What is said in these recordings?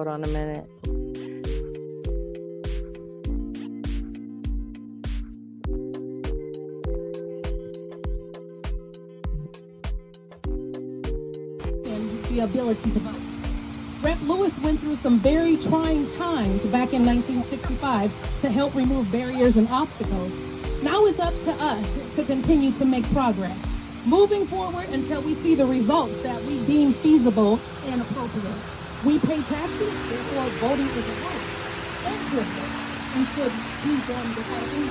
Hold on a minute. and the ability to vote. Rep. Lewis went through some very trying times back in 1965 to help remove barriers and obstacles. Now it's up to us to continue to make progress, moving forward until we see the results that we deem feasible and appropriate. We pay taxes, therefore voting is a right. Goodness, and should be done without any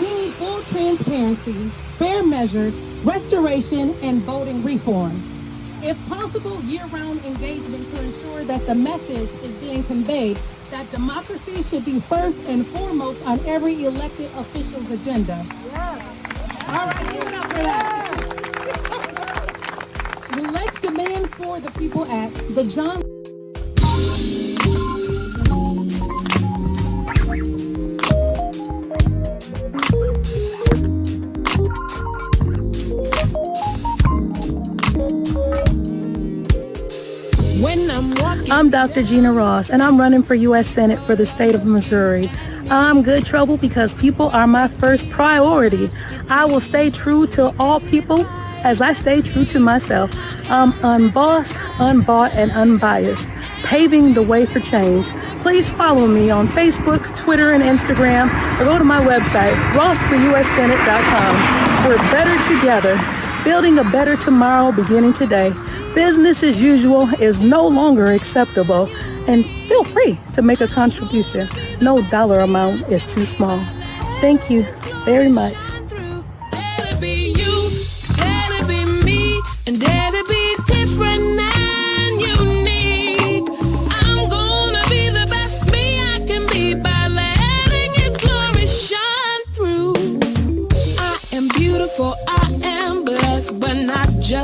we need full transparency, fair measures, restoration, and voting reform. If possible, year-round engagement to ensure that the message is being conveyed that democracy should be first and foremost on every elected official's agenda. Yeah. All right, give it up for that. Let's demand for the People Act, the John I'm Dr. Gena Ross, and I'm running for U.S. Senate for the state of Missouri. I'm good trouble because people are my first priority. I will stay true to all people as I stay true to myself. I'm unbossed, unbought, and unbiased, paving the way for change. Please follow me on Facebook, Twitter, and Instagram, or go to my website, rossforuSsenate.com. We're better together, building a better tomorrow beginning today. Business as usual is no longer acceptable, and feel free to make a contribution. No dollar amount is too small. Thank you very much.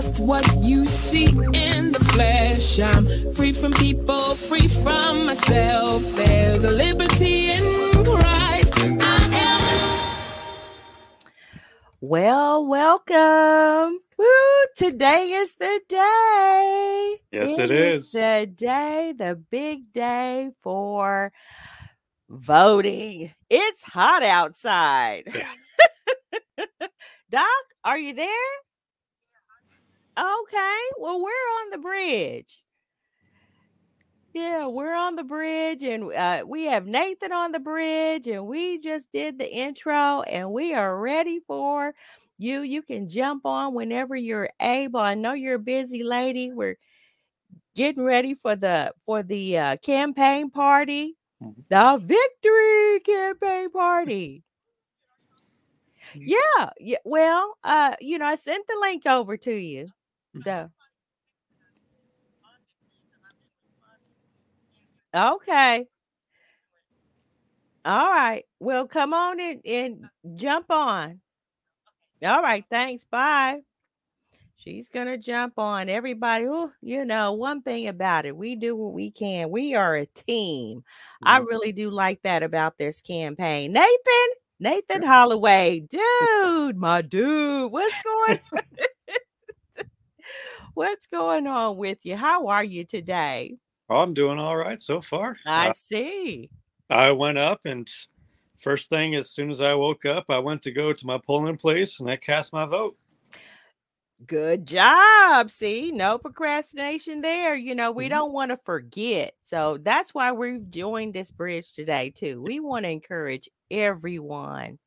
Just what you see in the flesh. I'm free from people, free from myself. There's a liberty in Christ. I am. Well, welcome. Woo, today is the day. Yes, it is. The day, the big day for voting. It's hot outside. Doc, are you there? Okay. Well, we're on the bridge. Yeah, we're on the bridge and uh, we have Nathan on the bridge and we just did the intro and we are ready for you. You can jump on whenever you're able. I know you're a busy lady. We're getting ready for the for the uh, campaign party, Mhm. the victory campaign party. Yeah, yeah. Well, uh, you know, I sent the link over to you. So okay. All right. Well, come on in and jump on. All right. Thanks. Bye. She's going to jump on everybody. Oh, you know, one thing about it, we do what we can. We are a team. I Mhm. really do like that about this campaign. Nathan, Nathan Holloway, dude, my dude, what's going What's going on with you? How are you today? Oh, I'm doing all right so far. I Uh, see. I went up and first thing as soon as I woke up, I went to go to my polling place and I cast my vote. Good job. See, no procrastination there. You know, we Mhm. don't want to forget. So that's why we've joined this bridge today, too. We want to encourage everyone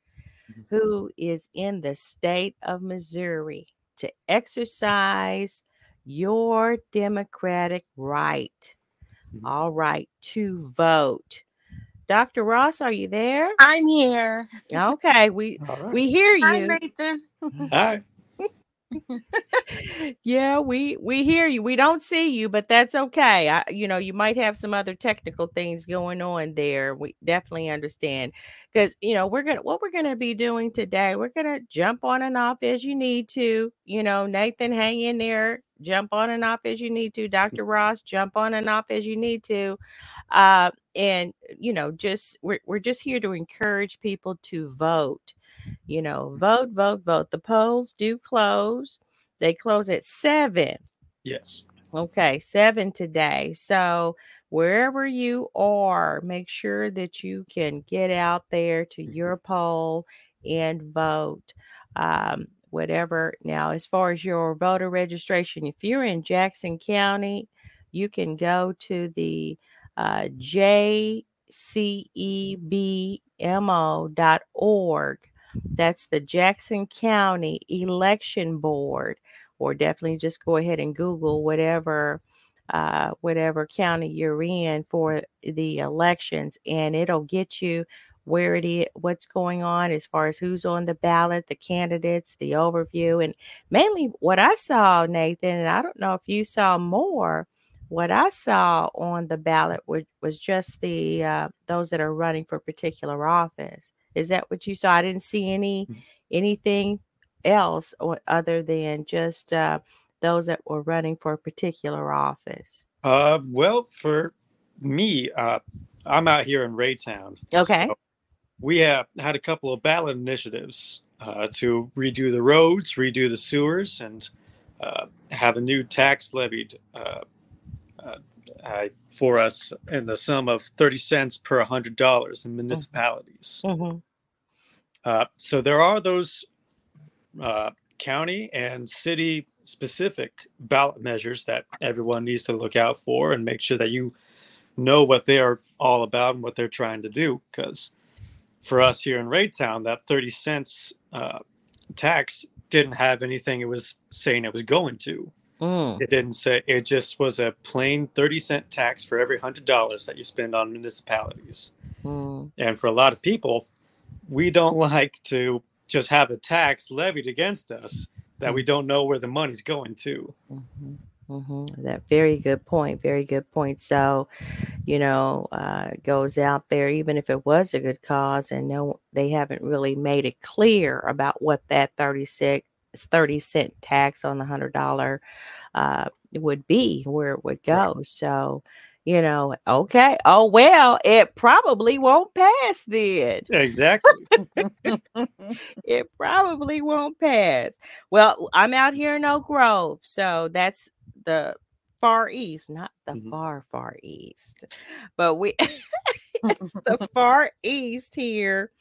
Mhm. who is in the state of Missouri to exercise your democratic right. Mhm. All right, to vote. Dr. Ross, are you there? I'm here. Okay, we All right. we hear you. Hi. Nathan. Hi. Yeah, we we hear you. We don't see you, but that's okay. I, you know, you might have some other technical things going on there. We definitely understand because you know we're gonna what we're gonna be doing today. We're gonna jump on and off as you need to. You know, Nathan, hang in there. Jump on and off as you need to. Dr. Ross, jump on and off as you need to. Uh, and you know, just we're we're just here to encourage people to vote. You know, vote, vote, vote. The polls do close. They close at seven. Yes. Okay, seven today. So wherever you are, make sure that you can get out there to Mhm. your poll and vote. Um, whatever. Now, as far as your voter registration, if you're in Jackson County, you can go to the uh, jcebmo.org. That's the Jackson County Election Board, or definitely just go ahead and Google whatever uh, whatever county you're in for the elections, and it'll get you where it is, what's going on as far as who's on the ballot, the candidates, the overview, and mainly what I saw, Nathan. And I don't know if you saw more. What I saw on the ballot was, was just the uh, those that are running for particular office. Is that what you saw? I didn't see any Mhm. anything else or other than just uh, those that were running for a particular office. Uh, well, for me, uh, I'm out here in Raytown. Okay. so we have had a couple of ballot initiatives uh, to redo the roads, redo the sewers, and uh, have a new tax levied uh, uh, for us in the sum of 30 cents per $100 in municipalities. Mm-hmm. Uh, so there are those uh, county and city specific ballot measures that everyone needs to look out for and make sure that you know what they are all about and what they're trying to do. Because for us here in Raytown, that 30 cents uh, tax didn't have anything it was saying it was going to. Mm. It didn't say, it just was a plain 30 cent tax for every $100 that you spend on municipalities. Mm. And for a lot of people, we don't like to just have a tax levied against us that we don't know where the money's going to. hmm hmm That very good point. Very good point. So, you know, uh, goes out there, even if it was a good cause, and no, they haven't really made it clear about what that 36 30 cent tax on the hundred dollar uh, would be, where it would Right. go. So, you know, okay. Oh well, it probably won't pass then. Exactly. it probably won't pass. Well, I'm out here in Oak Grove, so that's the far east, not the Mhm. far far east, but we it's the far east here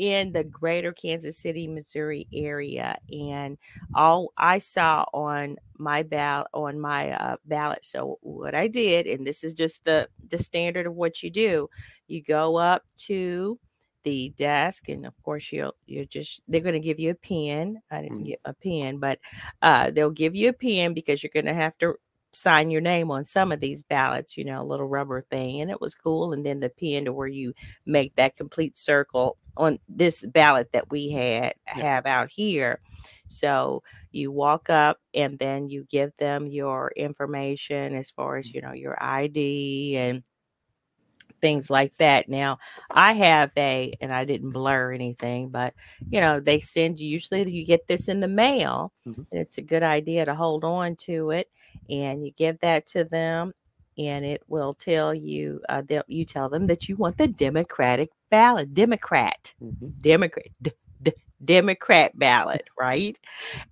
in the greater Kansas City, Missouri area. And all I saw on my ballot on my uh, ballot. So what I did, and this is just the the standard of what you do, you go up to the desk, and of course you'll you're just they're going to give you a pen. I didn't Mhm. get a pen, but uh, they'll give you a pen because you're going to have to sign your name on some of these ballots, you know, a little rubber thing. And it was cool. And then the pen to where you make that complete circle on this ballot that we had have out here. So you walk up and then you give them your information as far as, you know, your ID and things like that. Now, I have a, and I didn't blur anything, but you know, they send you usually you get this in the mail, Mhm. and it's a good idea to hold on to it, and you give that to them, and it will tell you, uh, they'll, you tell them that you want the Democratic ballot, Democrat, Mhm. Democrat, d- d- Democrat ballot, right?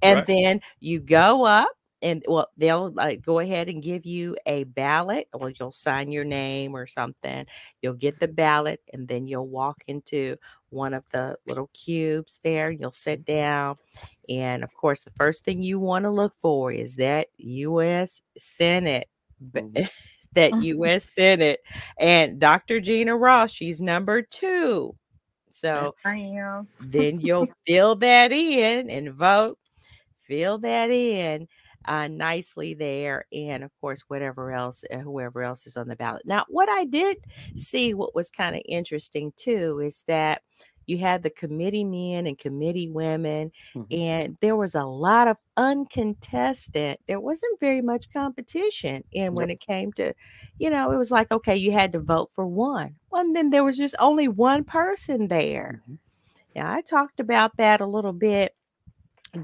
And Right. then you go up and well, they'll like go ahead and give you a ballot, or you'll sign your name or something. You'll get the ballot, and then you'll walk into one of the little cubes there. You'll sit down, and of course, the first thing you want to look for is that U.S. Senate. Mhm. that U.S. Senate and Dr. Gena Ross, she's number two. So I am. then you'll fill that in and vote. Fill that in uh, nicely there, and of course, whatever else, uh, whoever else is on the ballot. Now, what I did see, what was kind of interesting too, is that you had the committee men and committee women, Mhm. and there was a lot of uncontested. There wasn't very much competition, and when it came to, you know, it was like okay, you had to vote for one. Well, and then there was just only one person there. Mhm. Yeah, I talked about that a little bit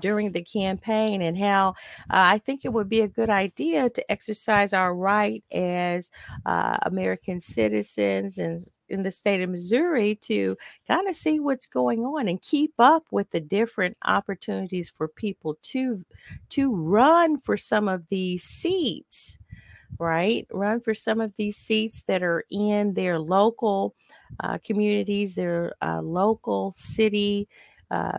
during the campaign and how uh, I think it would be a good idea to exercise our right as uh, American citizens and in the state of Missouri to kind of see what's going on and keep up with the different opportunities for people to to run for some of these seats right? Run for some of these seats that are in their local uh, communities their uh, local city uh,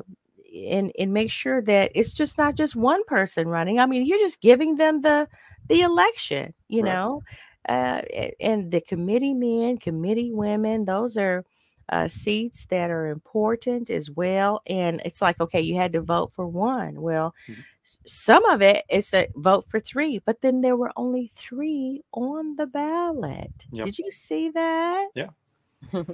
and and make sure that it's just not just one person running. I mean, you're just giving them the the election, you Right. know, uh, and the committee men, committee women, those are uh, seats that are important as well. And it's like, okay, you had to vote for one. Well, Mhm. some of it is a vote for three, but then there were only three on the ballot. Yep. Did you see that? Yeah.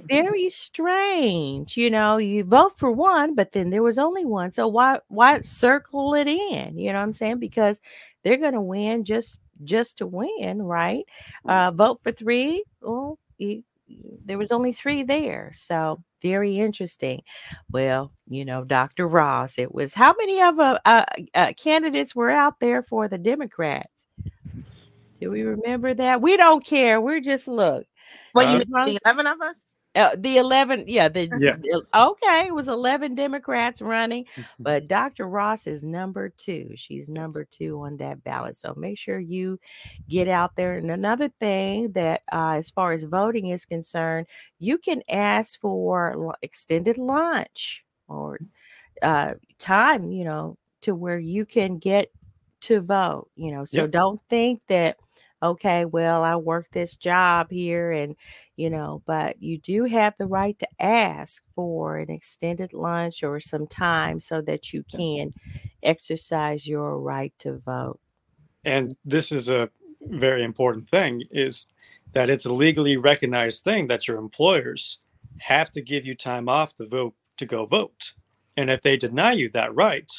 Very strange you know you vote for one but then there was only one so why why circle it in you know what i'm saying? Because they're going to win just just to win right? Uh vote for three well you, there was only three there so very interesting. Well you know dr ross it was how many of uh, uh, uh candidates were out there for the democrats? Do we remember that? We don't care we're just look Well, Uh, you as mean the eleven of us? uh, the 11 yeah the Yeah. okay it was 11 democrats running but dr ross is number two she's number two on that ballot so make sure you get out there and another thing that uh, as far as voting is concerned you can ask for extended lunch or uh, time you know to where you can get to vote you know so Yep. don't think that okay well i work this job here and you know but you do have the right to ask for an extended lunch or some time so that you can exercise your right to vote. And this is a very important thing is that it's a legally recognized thing that your employers have to give you time off to vote to go vote. And if they deny you that right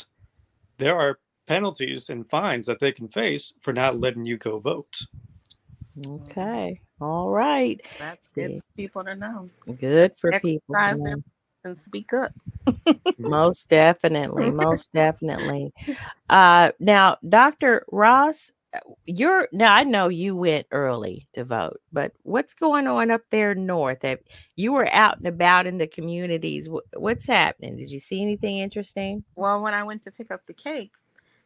there are penalties and fines that they can face for not letting you go vote. Okay. All right. That's good for people to know. Good for people to Exercise their- know. and speak up. most definitely. Most definitely. Uh now dr ross uh, you're now i know you went early to vote but what's going on up there north? Have- you were out and about in the communities. What's happening? Did you see anything interesting? Well, when I went to pick up the cake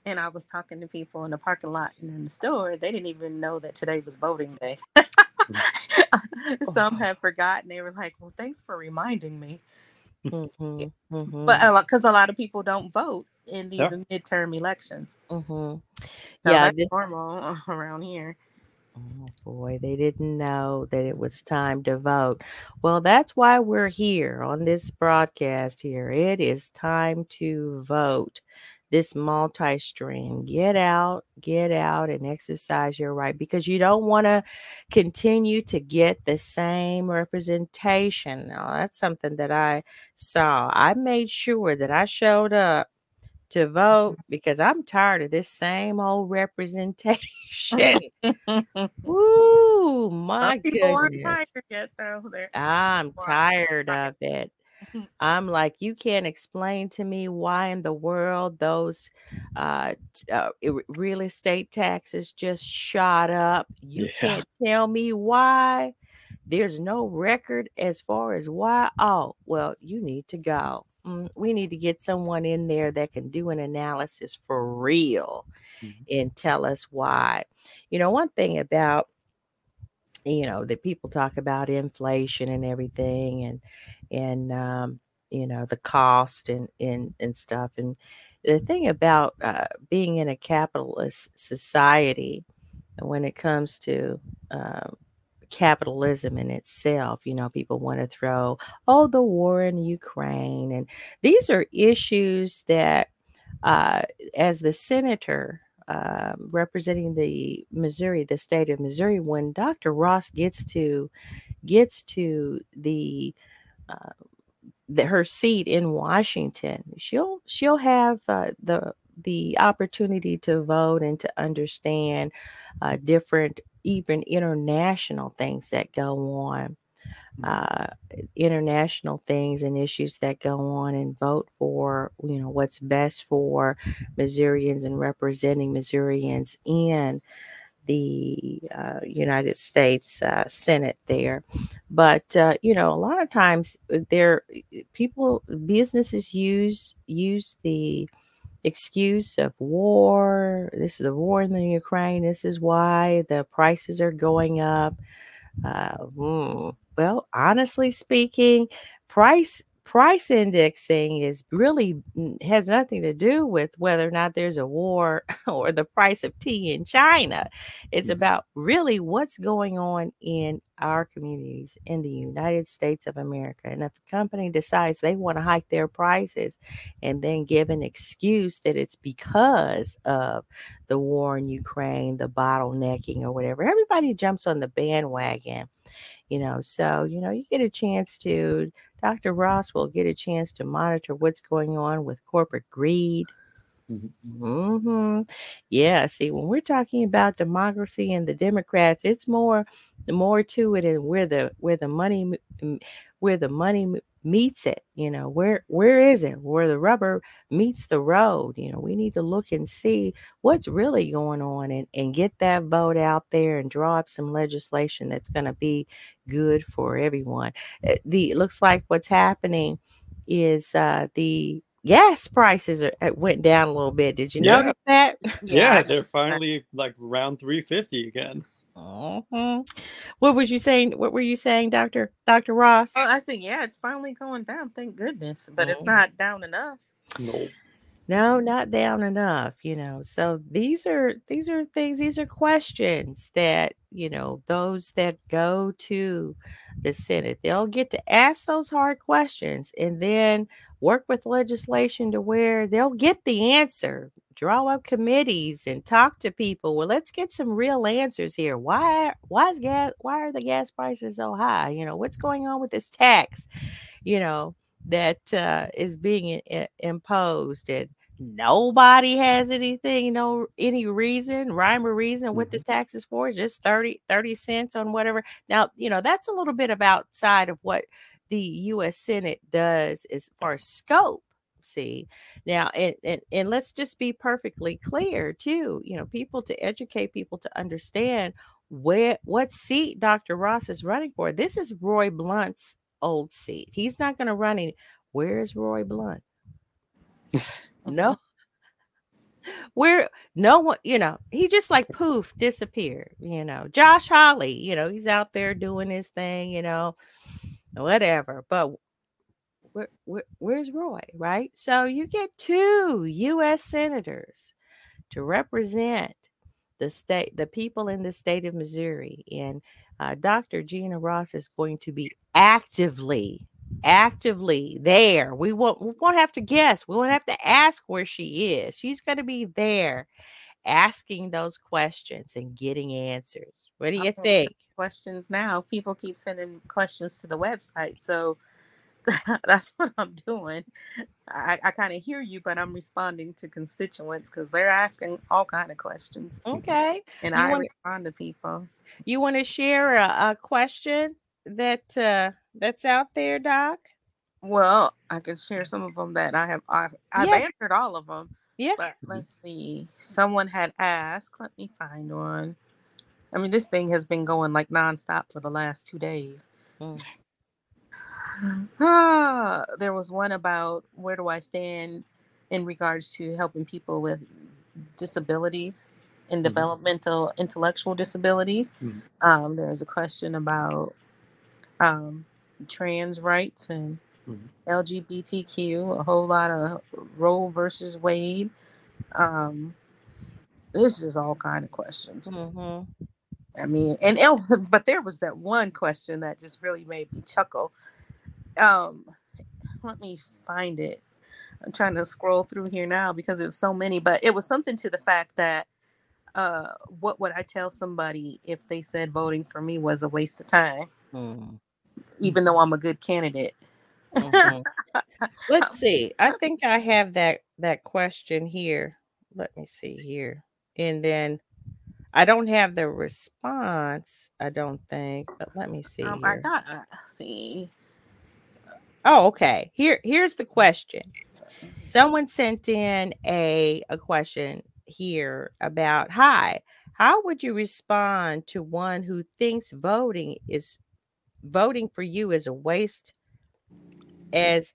and I was talking to people in the parking lot and in the store, they didn't even know that today was voting day. Some had forgotten. They were like, "Well, thanks for reminding me." Mhm, mhm, But because a lot of people don't vote in these midterm elections, mhm. so yeah this normal around here. Oh boy, they didn't know that it was time to vote. Well, that's why we're here on this broadcast here. It is time to vote. This multi stream. Get out, get out and exercise your right because you don't want to continue to get the same representation. Now, that's something that I saw. I made sure that I showed up to vote mm-hmm. because I'm tired of this same old representation. Ooh, my Some people aren't goodness. tired yet. I'm tired of it. Mhm. I'm like, you can't explain to me why in the world those uh, uh, real estate taxes just shot up. You Yeah. can't tell me why. There's no record as far as why. Oh, well, you need to go. Mm, we need to get someone in there that can do an analysis for real Mhm. and tell us why. You know, one thing about you know that people talk about inflation and everything and and um you know the cost and and and stuff and the thing about uh, being in a capitalist society when it comes to um, capitalism in itself you know people want to throw oh the war in ukraine and these are issues that uh, as the senator uh, representing the Missouri, the state of Missouri, when Dr. Ross gets to gets to the, uh, the her seat in Washington, she'll she'll have uh, the the opportunity to vote and to understand uh, different even international things that go on. uh, international things and issues that go on and vote for you know what's best for Missourians and representing Missourians in the uh, United States uh, Senate there. But uh, you know, a lot of times uh, there people businesses use use the excuse of war. This is the war in the Ukraine. This is why the prices are going up. Uh, mm, well, honestly speaking, price price indexing is really has nothing to do with whether or not there's a war or the price of tea in China. It's Mhm. about really what's going on in our communities in the United States of America. And if a company decides they want to hike their prices and then give an excuse that it's because of the war in Ukraine, the bottlenecking or whatever, everybody jumps on the bandwagon you know so you know you get a chance to dr ross will get a chance to monitor what's going on with corporate greed Mhm. hmm yeah see when we're talking about democracy and the democrats it's more the more to it and where the where the money where the money meets it you know where where is it where the rubber meets the road you know we need to look and see what's really going on and, and get that vote out there and draw up some legislation that's going to be good for everyone. Uh, The it looks like what's happening is uh, the gas prices are, uh, went down a little bit. Did you Yeah. notice that? Yeah, I they're finally like around 350 again. Mhm. What was you saying? What were you saying, Doctor Doctor Ross? Oh, I said, yeah, it's finally going down. Thank goodness, but it's Mm. not down enough. No. No, not down enough, you know. So these are these are things, these are questions that, you know, those that go to the Senate, they'll get to ask those hard questions and then work with legislation to where they'll get the answer. Draw up committees and talk to people. Well, let's get some real answers here. Why why is gas why are the gas prices so high? You know, what's going on with this tax? You know, that uh, is being i- imposed and nobody has anything you know any reason rhyme or reason what this tax is for it's just 30 30 cents on whatever now you know that's a little bit of outside of what the u.s senate does as far as scope see. Now and, and and let's just be perfectly clear too you know people to educate people to understand where what seat dr ross is running for. This is roy blunt's old seat. He's not going to run any where is roy blunt? No. Where no one you know he just like poof disappeared you know. Josh Hawley you know he's out there doing his thing you know whatever. But where, where, where's roy right? So you get two u.s senators to represent the state the people in the state of missouri and uh, dr gena ross is going to be actively actively there. We won't we won't have to guess. We won't have to ask where she is. She's going to be there asking those questions and getting answers. What do you I'm think? Questions now. People keep sending questions to the website, so that's what I'm doing. I, I kind of hear you, but I'm responding to constituents because they're asking all kind of questions, okay and You I wanna- respond to people. you want to share a, a question that uh that's out there doc Well, I can share some of them that I have. I've, I've answered all of them. Yeah. But let's see. Someone had asked. Let me find one. I mean, this thing has been going like nonstop for the last two days. Mm. Ah, there was one about where do I stand in regards to helping people with disabilities and Mhm. developmental intellectual disabilities. Mhm. Um, there's a question about um, trans rights and Mhm. LGBTQ, a whole lot of Roe versus Wade. Um, this is all kind of questions. hmm I mean, and el- but there was that one question that just really made me chuckle. Um, let me find it. I'm trying to scroll through here now because there's so many, but it was something to the fact that uh, what would I tell somebody if they said voting for me was a waste of time, Mm. even though I'm a good candidate? Mhm. Let's see. I think I have that that question here. Let me see here. And then I don't have the response. I don't think, but let me see. Um, I here. got see. Oh, okay. Here, here's the question. Someone sent in a a question here about hi. How would you respond to one who thinks voting is voting for you is a waste as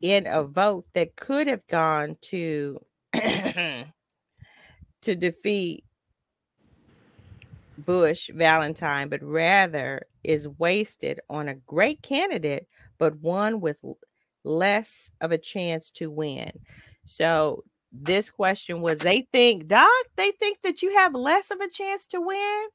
in a vote that could have gone to to defeat Busch Valentine, but rather is wasted on a great candidate, but one with less of a chance to win. So this question was they think, Doc, they think that you have less of a chance to win.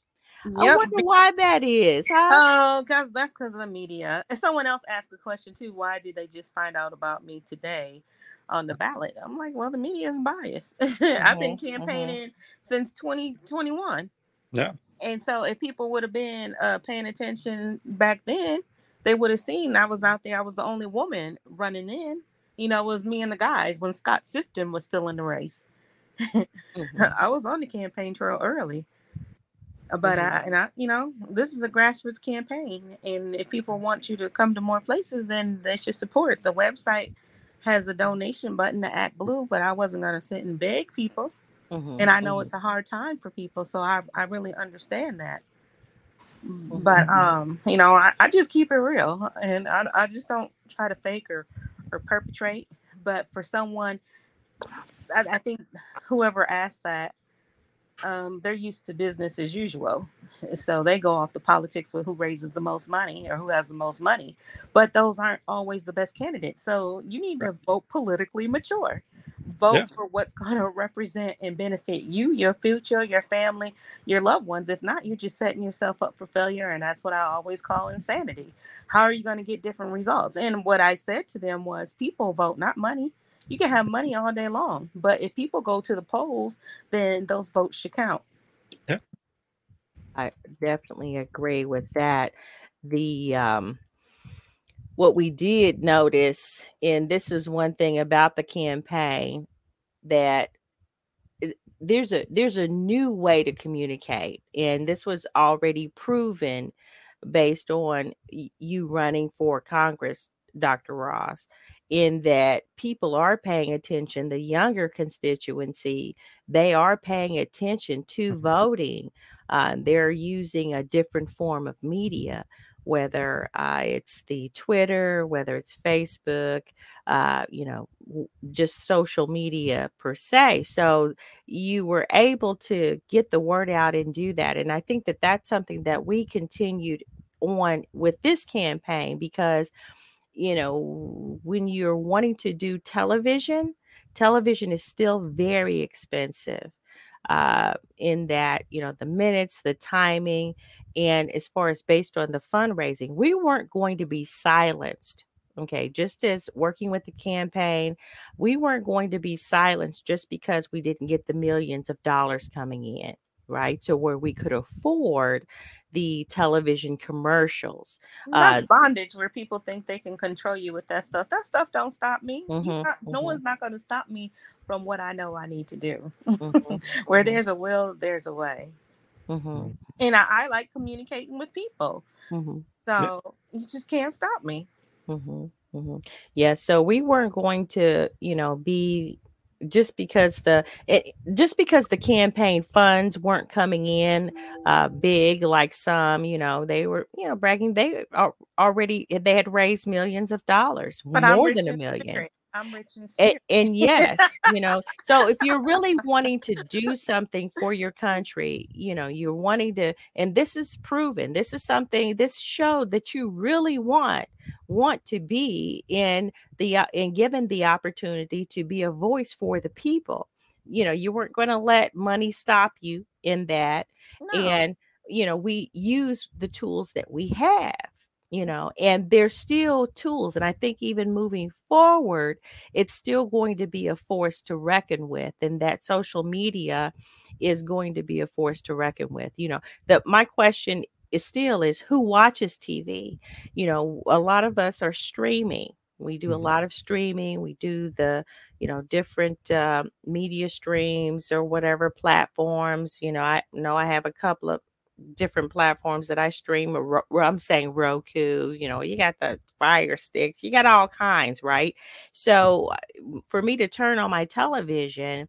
I wonder why that is. Huh? Oh, cause that's because of the media. And someone else asked a question too. Why did they just find out about me today on the ballot? I'm like, well, the media is biased. I've been Mhm, mhm. campaigning since 2021. Yeah. And so if people would have been uh, paying attention back then, they would have seen I was out there. I was the only woman running in. You know, it was me and the guys when Scott Sifton was still in the race. Mhm. I was on the campaign trail early. But I and I, you know, this is a grassroots campaign, and if people want you to come to more places, then they should support. The website has a donation button to Act Blue, but I wasn't going to sit and beg people, Mhm, and I know mhm. it's a hard time for people, so I I really understand that. But um, you know, I, I just keep it real, and I I just don't try to fake or or perpetrate. But for someone, I, I think whoever asked that um, they're used to business as usual. So they go off the politics with who raises the most money or who has the most money. But those aren't always the best candidates. So you need to vote politically mature. Vote Yeah. for what's going to represent and benefit you, your future, your family, your loved ones. If not, you're just setting yourself up for failure. And that's what I always call insanity. How are you going to get different results? And what I said to them was people vote, not money. You can have money all day long, but if people go to the polls, then those votes should count. Yeah. I definitely agree with that. The um what we did notice, and this is one thing about the campaign that there's a there's a new way to communicate, and this was already proven based on you running for Congress, Dr. Ross, in that people are paying attention. The younger constituency, they are paying attention to voting. Uh, they're using a different form of media, whether uh, it's the Twitter, whether it's Facebook, uh, you know, w- just social media per se. So you were able to get the word out and do that. And I think that that's something that we continued on with this campaign because you know when you're wanting to do television television is still very expensive uh in that you know the minutes the timing and as far as based on the fundraising we weren't going to be silenced okay just as working with the campaign we weren't going to be silenced just because we didn't get the millions of dollars coming in right to where we could afford the television commercials That's Uh, bondage where people think they can control you with that stuff. That stuff don't stop me. You Mhm, not- no mhm. one's not going to stop me from what I know I need to do. Mhm, Where mhm, there's a will, there's a way. mhm, And I, I like communicating with people. mhm. So you just can't stop me. Yeah, so we weren't going to, you know, be just because the it, just because the campaign funds weren't coming in uh big like some, you know, they were, you know, bragging they al- already they had raised millions of dollars, But more than a million. Spirit. I'm rich in And, and yes, you know, so if you're really wanting to do something for your country, you know, you're wanting to, and this is proven, this is something, this showed that you really want want to be in the uh, and given the opportunity to be a voice for the people. You know, you weren't going to let money stop you in that, No. and you know, we use the tools that we have you know and there's still tools and i think even moving forward it's still going to be a force to reckon with and that social media is going to be a force to reckon with you know that my question is still is who watches tv you know a lot of us are streaming We do a Mhm. lot of streaming. We do the, you know, different uh, media streams or whatever platforms. You know, I know I have a couple of different platforms that I stream. Ro- I'm saying Roku. You know, you got the Fire Sticks. You got all kinds, right? So uh, for me to turn on my television,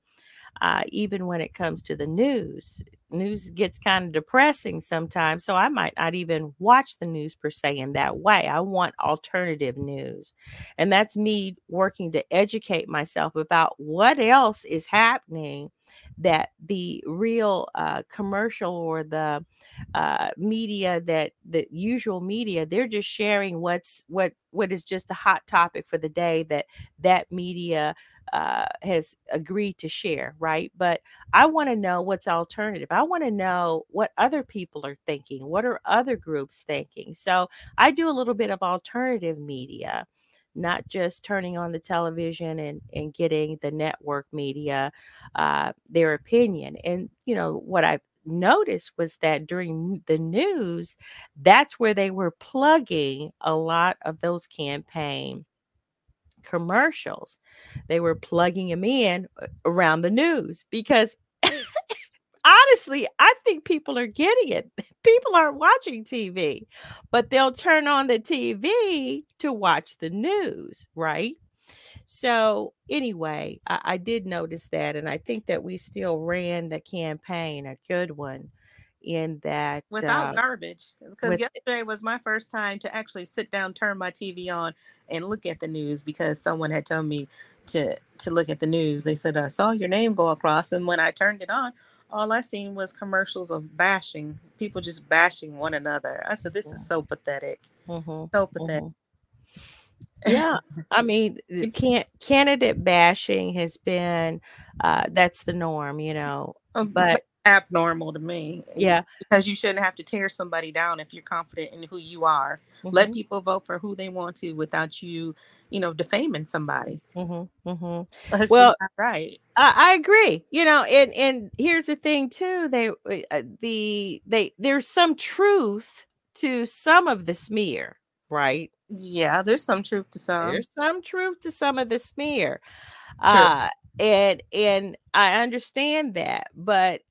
uh, even when it comes to the news. News gets kind of depressing sometimes. So I might not even watch the news per se in that way. I want alternative news. And that's me working to educate myself about what else is happening that the real uh, commercial or the uh, media that the usual media they're just sharing what's what what is just a hot topic for the day that that media uh, has agreed to share, right? But I want to know what's alternative. I want to know what other people are thinking. What are other groups thinking? So I do a little bit of alternative media, not just turning on the television and, and getting the network media uh, their opinion. And, you know, what I've noticed was that during the news, that's where they were plugging a lot of those campaign commercials. They were plugging them in uh, around the news because honestly, I think people are getting it. People aren't watching TV, but they'll turn on the TV to watch the news, right? So, anyway, I, I did notice that, and I think that we still ran the campaign, a good one, in that without uh, garbage because with yesterday was my first time to actually sit down turn my tv on and look at the news because someone had told me to to look at the news they said i saw your name go across and when i turned it on all i seen was commercials of bashing people just bashing one another. I said this is so pathetic. Mhm, so pathetic. Mhm. yeah. I mean can candidate bashing has been uh that's the norm you know Um, but abnormal to me yeah. because you shouldn't have to tear somebody down if you're confident in who you are. Let mhm, people vote for who they want to without you you know defaming somebody. Mhm, mhm. well right. I, I agree you know and and here's the thing too they uh, the they there's some truth to some of the smear right? Yeah there's some truth to some. There's some truth to some of the smear True. uh and and i understand that but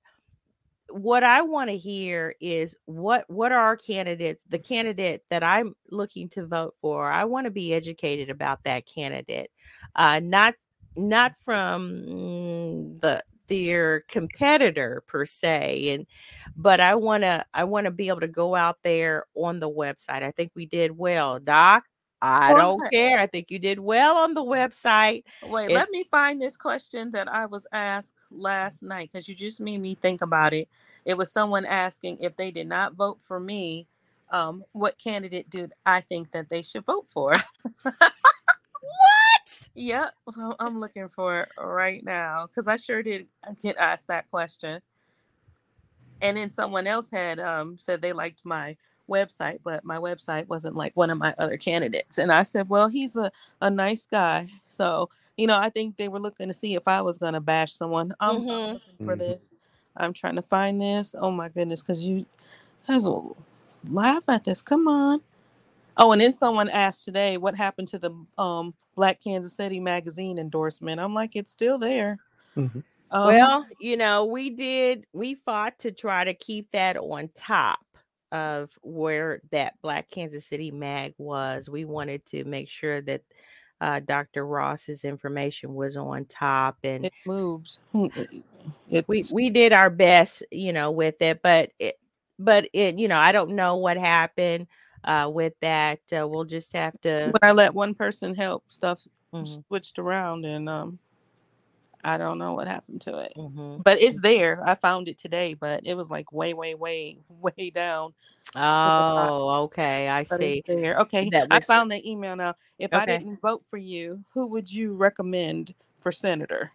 what I want to hear is what what are our candidates, the candidate that I'm looking to vote for. I want to be educated about that candidate, uh, not not from the their competitor per se, and but I want to I want to be able to go out there on the website. I think we did well, Doc. I don't care. I think you did well on the website. Wait, It's let me find this question that I was asked last night because you just made me think about it. It was someone asking if they did not vote for me, um, what candidate did I think that they should vote for? what? Yep, well, I'm looking for it right now because I sure did get asked that question. And then someone else had um, said they liked my website, but my website wasn't like one of my other candidates. And I said, well, he's a, a nice guy. So, you know, I think they were looking to see if I was going to bash someone. I'm, I'm Mhm. looking for Mhm. this. I'm trying to find this. Oh my goodness, because you guys will laugh at this. Come on. Oh, and then someone asked today what happened to the um Black Kansas City magazine endorsement. I'm like, it's still there. Mhm. Um, Well, you know, we did, we fought to try to keep that on top of where that Black Kansas City mag was. We wanted to make sure that uh, Dr. Ross's information was on top and it moves. It, we we did our best, you know, with it, but it but it, you know, I don't know what happened uh with that. Uh, we'll just have to when I let one person help, stuff Mhm, switched around, and um, I don't know what happened to it. mhm. But it's there. I found it today, but it was like way, way, way, way down. at the bottom, Oh, okay, I But see. there. Okay, That I found the email now. If I didn't vote for you, who would you recommend for senator?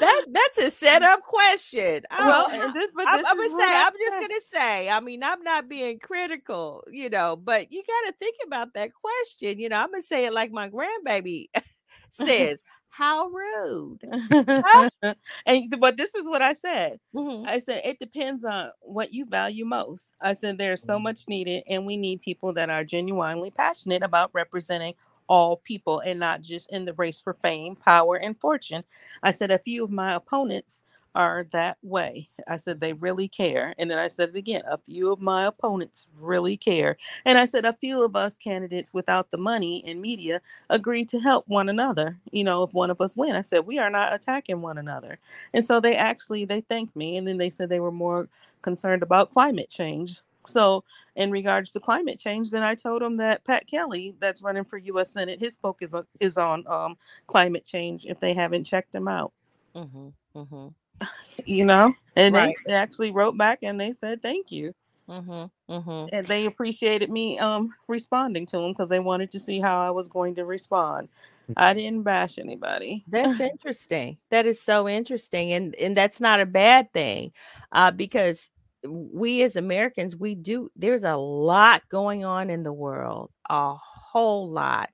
That that's a setup question. I well, don't, and this, but I'm, this I'm gonna say, I I'm just gonna say. I mean, I'm not being critical, you know, but you got to think about that question. You know, I'm gonna say it like my grandbaby says. How rude. and but this is what I said. Mhm. I said it depends on what you value most. I said there's so much needed, and we need people that are genuinely passionate about representing all people and not just in the race for fame, power, and fortune. I said a few of my opponents are that way. I said they really care. And then I said it again a few of my opponents really care. And I said a few of us candidates without the money and media agree to help one another. You know, if one of us win, I said we are not attacking one another. And so they actually they thanked me and then they said they were more concerned about climate change. So, in regards to climate change, then I told them that Pat Kelly, that's running for U.S. Senate, his focus is on um, climate change. If they haven't checked him out, Mhm. Mhm. you know, and Right. they actually wrote back and they said thank you, Mhm. Mhm. and they appreciated me um responding to them because they wanted to see how I was going to respond. I didn't bash anybody. That's interesting. That is so interesting, and and that's not a bad thing, uh, because we as Americans, we do. There's a lot going on in the world, a whole lot,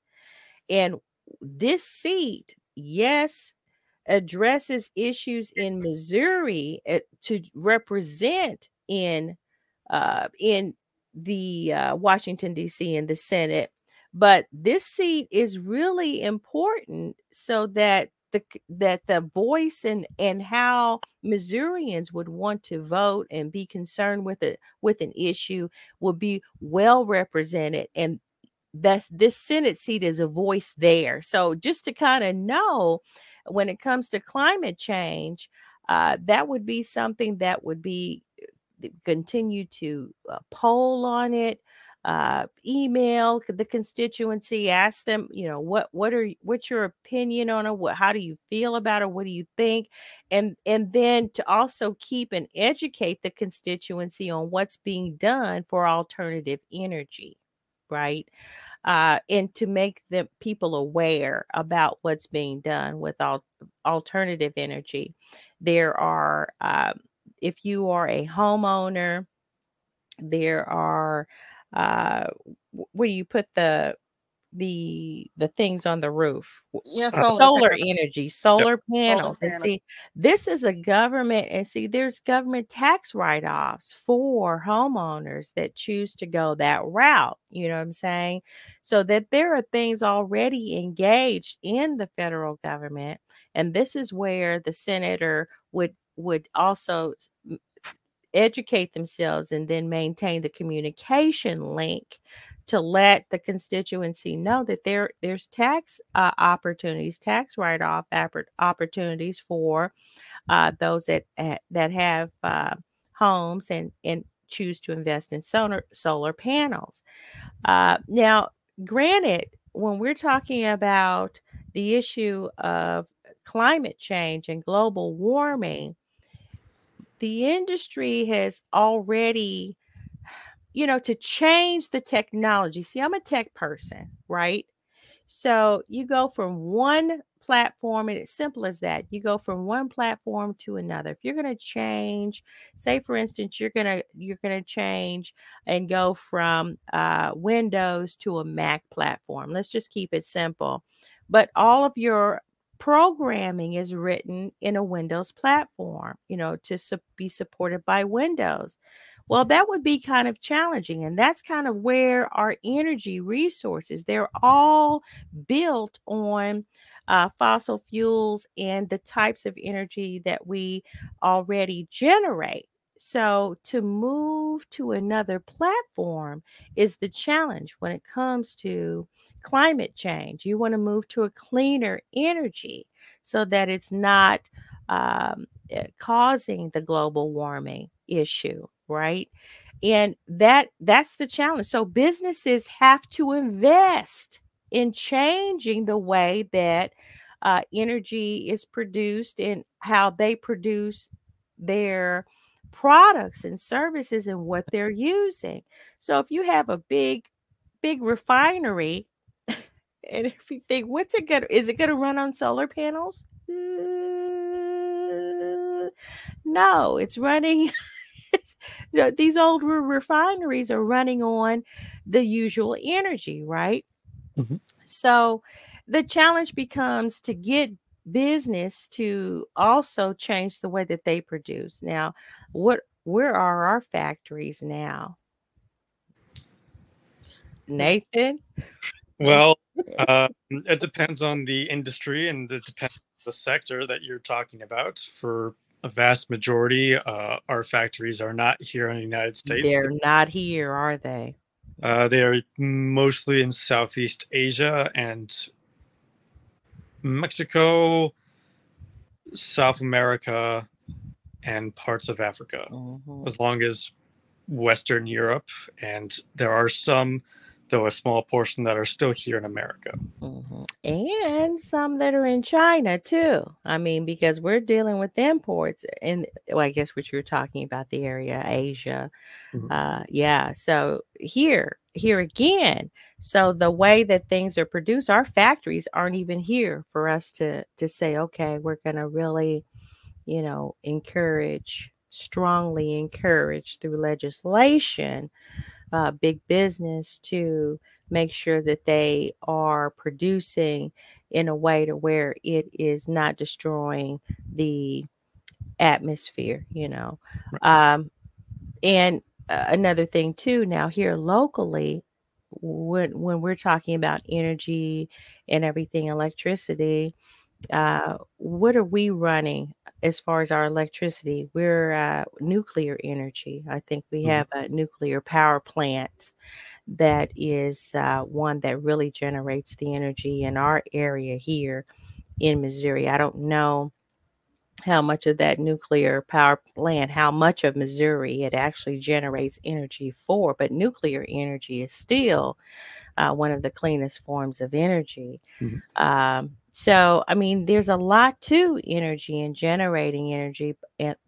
and this seat, yes, addresses issues in Missouri uh, to represent in uh, in the uh, Washington D.C. in the Senate, but this seat is really important so that the that the voice and and how Missourians would want to vote and be concerned with it with an issue will be well represented and that's this Senate seat is a voice there. So just to kind of know when it comes to climate change, uh, that would be something that would be uh, continue to uh, poll on it uh email the constituency ask them you know what what are what's your opinion on it what how do you feel about it what do you think? And and then to also keep and educate the constituency on what's being done for alternative energy right? Uh and to make the people aware about what's being done with al- alternative energy. There are um, if you are a homeowner there are uh where do you put the the the things on the roof Yeah, Uh, solar, solar energy solar panels and panel. see this is a government and see there's government tax write-offs for homeowners that choose to go that route you know what i'm saying so that there are things already engaged in the federal government and this is where the senator would would also educate themselves and then maintain the communication link to let the constituency know that there there's tax uh, opportunities, tax write-off opportunities for uh, those that that have uh, homes and and choose to invest in solar solar panels. Uh, now, granted, when we're talking about the issue of climate change and global warming, the industry has already you know, to change the technology. See, I'm a tech person, right? So you go from one platform, and it's simple as that. You go from one platform to another. If you're going to change, say for instance, you're gonna you're gonna change and go from uh, Windows to a Mac platform. Let's just keep it simple. But all of your programming is written in a Windows platform, you know, to su- be supported by Windows. Well, that would be kind of challenging. And that's kind of where our energy resources, they're all built on uh, fossil fuels and the types of energy that we already generate. So to move to another platform is the challenge when it comes to climate change. You want to move to a cleaner energy so that it's not um, eh, causing the global warming issue right? And that that's the challenge. So businesses have to invest in changing the way that uh, energy is produced and how they produce their products and services and what they're using. So if you have a big big refinery and if you think what's it gonna is it gonna run on solar panels Uh, no it's running it's- you know, these old re- refineries are running on the usual energy, right? Mhm. So the challenge becomes to get business to also change the way that they produce. Now, what where are our factories now? Nathan? Well, uh, it depends on the industry and it depends on the sector that you're talking about. For a vast majority, uh, our factories are not here in the United States. They're not here, are they? Uh, they are mostly in Southeast Asia and Mexico, South America, and parts of Africa, Mhm. as long as Western Europe. And there are some, though a small portion, that are still here in America. Mhm. And some that are in China too. I mean, because we're dealing with imports, and well, I guess what you're talking about the area, Asia. Mhm. Uh, yeah. So here, here again. So the way that things are produced, our factories aren't even here for us to to say, okay, we're going to really, you know, encourage, strongly encourage through legislation uh, big business to make sure that they are producing in a way to where it is not destroying the atmosphere you know? Um and uh, another thing too now here locally when when we're talking about energy and everything electricity uh what are we running as far as our electricity we're uh nuclear energy i think we Mhm. have a nuclear power plant that is uh, one that really generates the energy in our area here in missouri i don't know how much of that nuclear power plant, how much of Missouri it actually generates energy for, but nuclear energy is still uh, one of the cleanest forms of energy. Mhm. Um, so, I mean, there's a lot to energy and generating energy,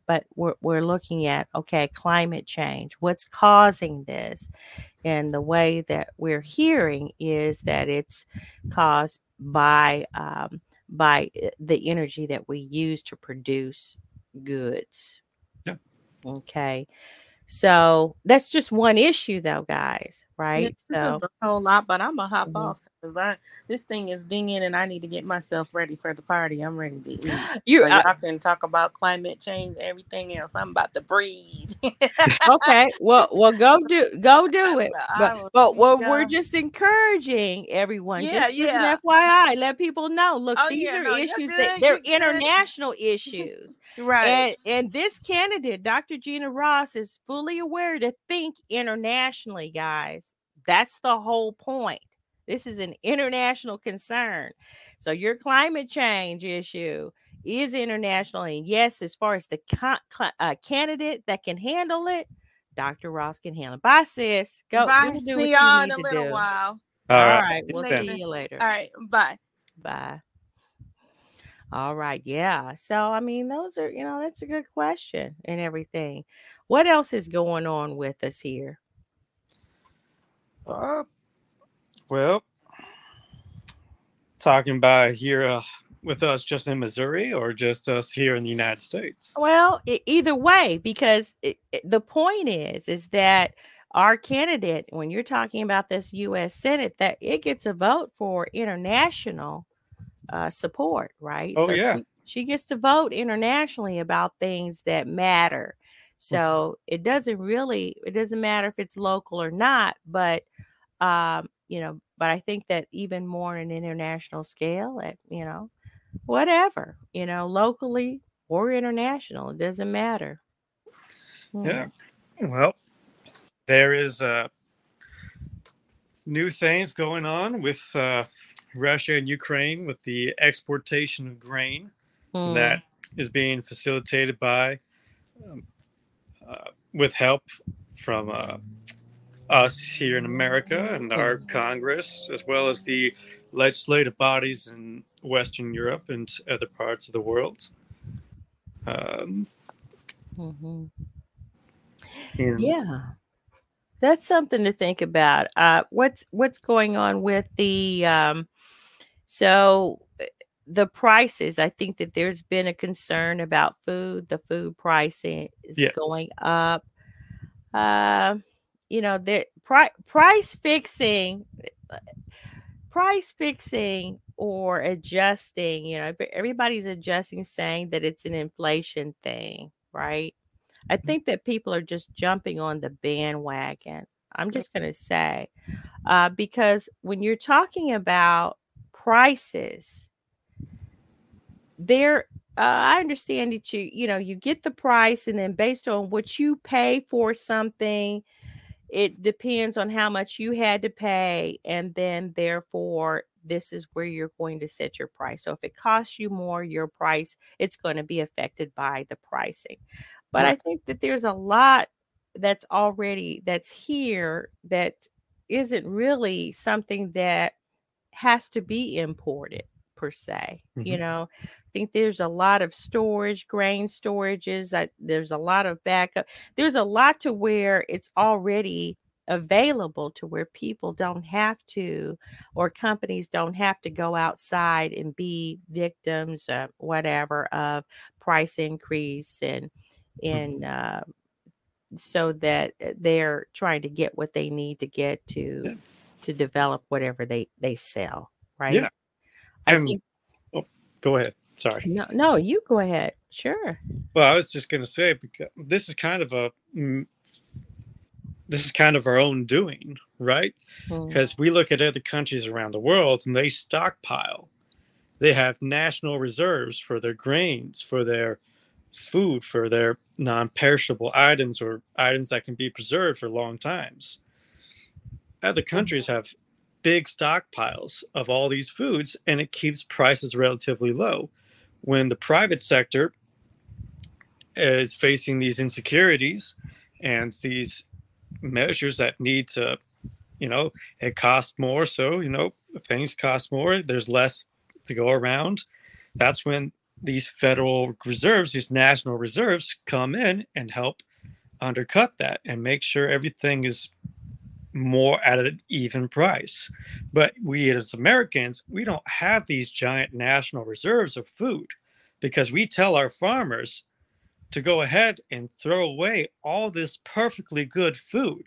but we're, we're looking at okay, climate change. What's causing this? And the way that we're hearing is that it's caused by um, by uh, the energy that we use to produce goods. Yeah. Okay. So that's just one issue, though, guys. Yeah, Right. this is a whole lot, but I'm gonna hop Mhm. off because I this thing is dinging and I need to get myself ready for the party. I'm ready to eat. you So y'all can talk about climate change, everything else. I'm about to breathe. okay? Well, well, go do go do it. But but well, we're just encouraging everyone. Yeah, just yeah. an FYI, let people know. Look, Oh, these yeah, are no, issues that they're you're good. international issues. right. And and this candidate, Dr. Gena Ross, is fully aware to think internationally, guys. That's the whole point. This is an international concern. So your climate change issue is international, and yes, as far as the co- cl- uh, candidate that can handle it, Dr. Ross can handle it. Bye, sis. Go, Bye. go do See y'all you in a little do. while. All All right, right. we'll Later. see you later. All right. Bye. Bye. All right. Yeah. So, I mean, those are, you know, that's a good question and everything. What else is going on with us here? Uh, well, talking about here uh, with us just in Missouri or just us here in the United States? Well, e- either way, because it, it- the point is, is that our candidate, when you're talking about this U.S. Senate, that it gets a vote for international uh, support, right? Oh, yeah. she, she gets to vote internationally about things that matter. So it doesn't really, it doesn't matter if it's local or not, but um, you know, but I think that even more on an international scale, at you know, whatever, you know, locally or international, it doesn't matter. Hmm. Yeah. Well, there is uh, new things going on with uh, Russia and Ukraine with the exportation of grain Hmm. that is being facilitated by, um, uh, with help from uh, us here in America and our Congress, as well as the legislative bodies in Western Europe and other parts of the world. Um, Mhm. and- Yeah. That's something to think about. Uh what's what's going on with the um so uh, the prices. I think that there's been a concern about food. The food pricing is Yes. going up. Uh, you know, the pri- price fixing price fixing or adjusting, you know, everybody's adjusting, saying that it's an inflation thing, right? I think that people are just jumping on the bandwagon. I'm just going to say, uh, because when you're talking about prices, there, uh, I understand that you, you know, you get the price, and then based on what you pay for something, it depends on how much you had to pay, and then therefore this is where you're going to set your price. So if it costs you more, your price, it's going to be affected by the pricing. But I think that there's a lot that's already that's here that isn't really something that has to be imported per se. You Mhm. know, think there's a lot of storage, grain storages. That there's a lot of backup. There's a lot to where it's already available to where people don't have to or companies don't have to go outside and be victims of whatever of price increase and Mhm. and uh, so that uh, they're trying to get what they need to get to Yeah. to develop whatever they they sell right Yeah. i And think oh, go ahead. Sorry. no no you go ahead sure Well, I was just going to say because this is kind of a mm, this is kind of our own doing, right? Mm, Because we look at other countries around the world and they stockpile. They have national reserves for their grains, for their food, for their non-perishable items or items that can be preserved for long times. Other countries have big stockpiles of all these foods and it keeps prices relatively low. When the private sector is facing these insecurities and these measures that need to, you know, it costs more. So, you know, things cost more. There's less to go around. That's when these federal reserves, these national reserves come in and help undercut that and make sure everything is more at an even price. But we as Americans, we don't have these giant national reserves of food because we tell our farmers to go ahead and throw away all this perfectly good food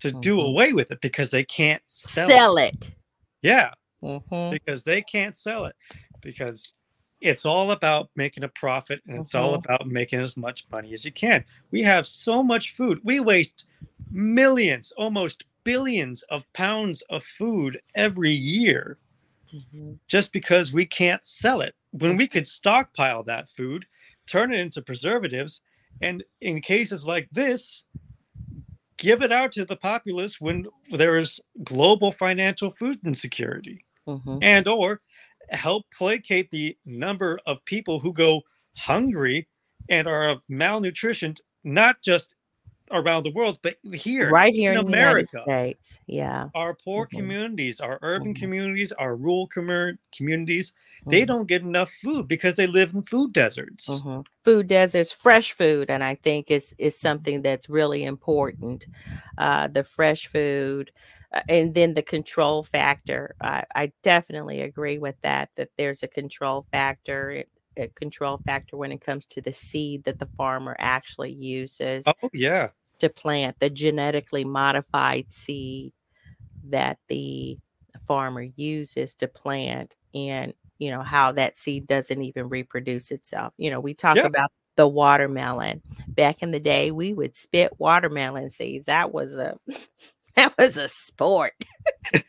to do Mhm. away with it because they can't sell, sell, it. it, Yeah, Mhm. because they can't sell it because it's all about making a profit and it's all Mhm. about making as much money as you can. We have so much food. We waste millions, almost billions of pounds of food every year Mhm. just because we can't sell it. When we could stockpile that food, turn it into preservatives, and in cases like this, give it out to the populace when there is global financial food insecurity Mhm. and or help placate the number of people who go hungry and are of malnutrition not just around the world but here right here in in, America. States. Yeah. our poor Mhm. communities our urban Mhm. communities our rural commu- communities they Mhm. don't get enough food because they live in food deserts Mhm. Food deserts, fresh food, and I think is is something that's really important. Uh, the fresh food, and then the control factor. I, I definitely agree with that. That there's a control factor, a control factor when it comes to the seed that the farmer actually uses oh yeah to plant the genetically modified seed that the farmer uses to plant and you know how that seed doesn't even reproduce itself you know we talk Yeah. about the watermelon back in the day we would spit watermelon seeds that was a that was a sport.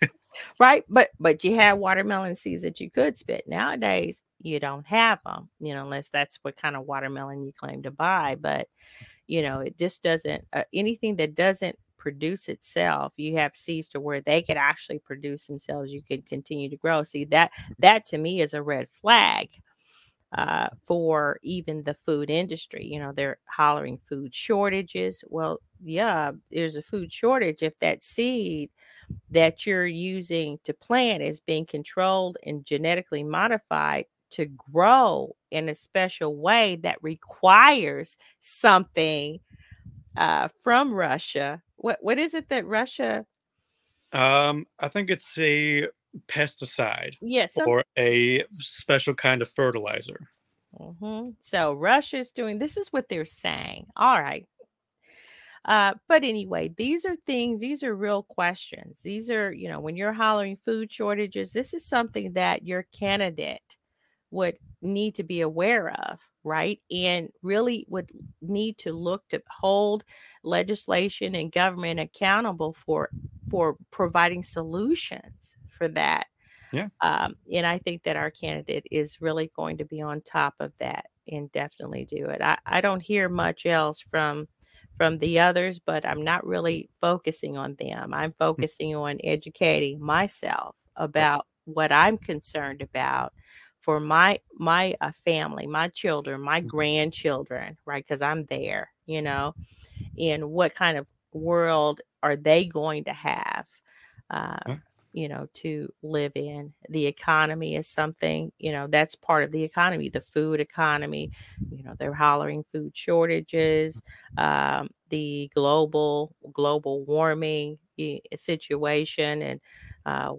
Right? But but you had watermelon seeds that you could spit. Nowadays you don't have them you know unless that's what kind of watermelon you claim to buy. But you know it just doesn't uh, anything that doesn't produce itself you have seeds to where they could actually produce themselves. You could continue to grow. See that that to me is a red flag uh, for even the food industry you know they're hollering food shortages well yeah there's a food shortage if that seed that you're using to plant is being controlled and genetically modified to grow in a special way that requires something uh, from Russia. What what is it that Russia? um i think it's a pesticide Yes. Yeah, some- or a special kind of fertilizer Mhm. So Russia's doing this is what they're saying. All right. Uh, but anyway, these are things, these are real questions. These are, you know, when you're hollering food shortages, this is something that your candidate would need to be aware of, right? And really would need to look to hold legislation and government accountable for for providing solutions for that. Yeah. Um, and I think that our candidate is really going to be on top of that and definitely do it. I, I don't hear much else from from the others, but I'm not really focusing on them. I'm focusing on educating myself about what I'm concerned about for my my uh, family, my children, my grandchildren, right? Because I'm there, you know, and what kind of world are they going to have? Uh, you know, to live in. The economy is something, you know, that's part of the economy, the food economy. You know, they're hollering food shortages, um, the global global warming eh, situation, and uh,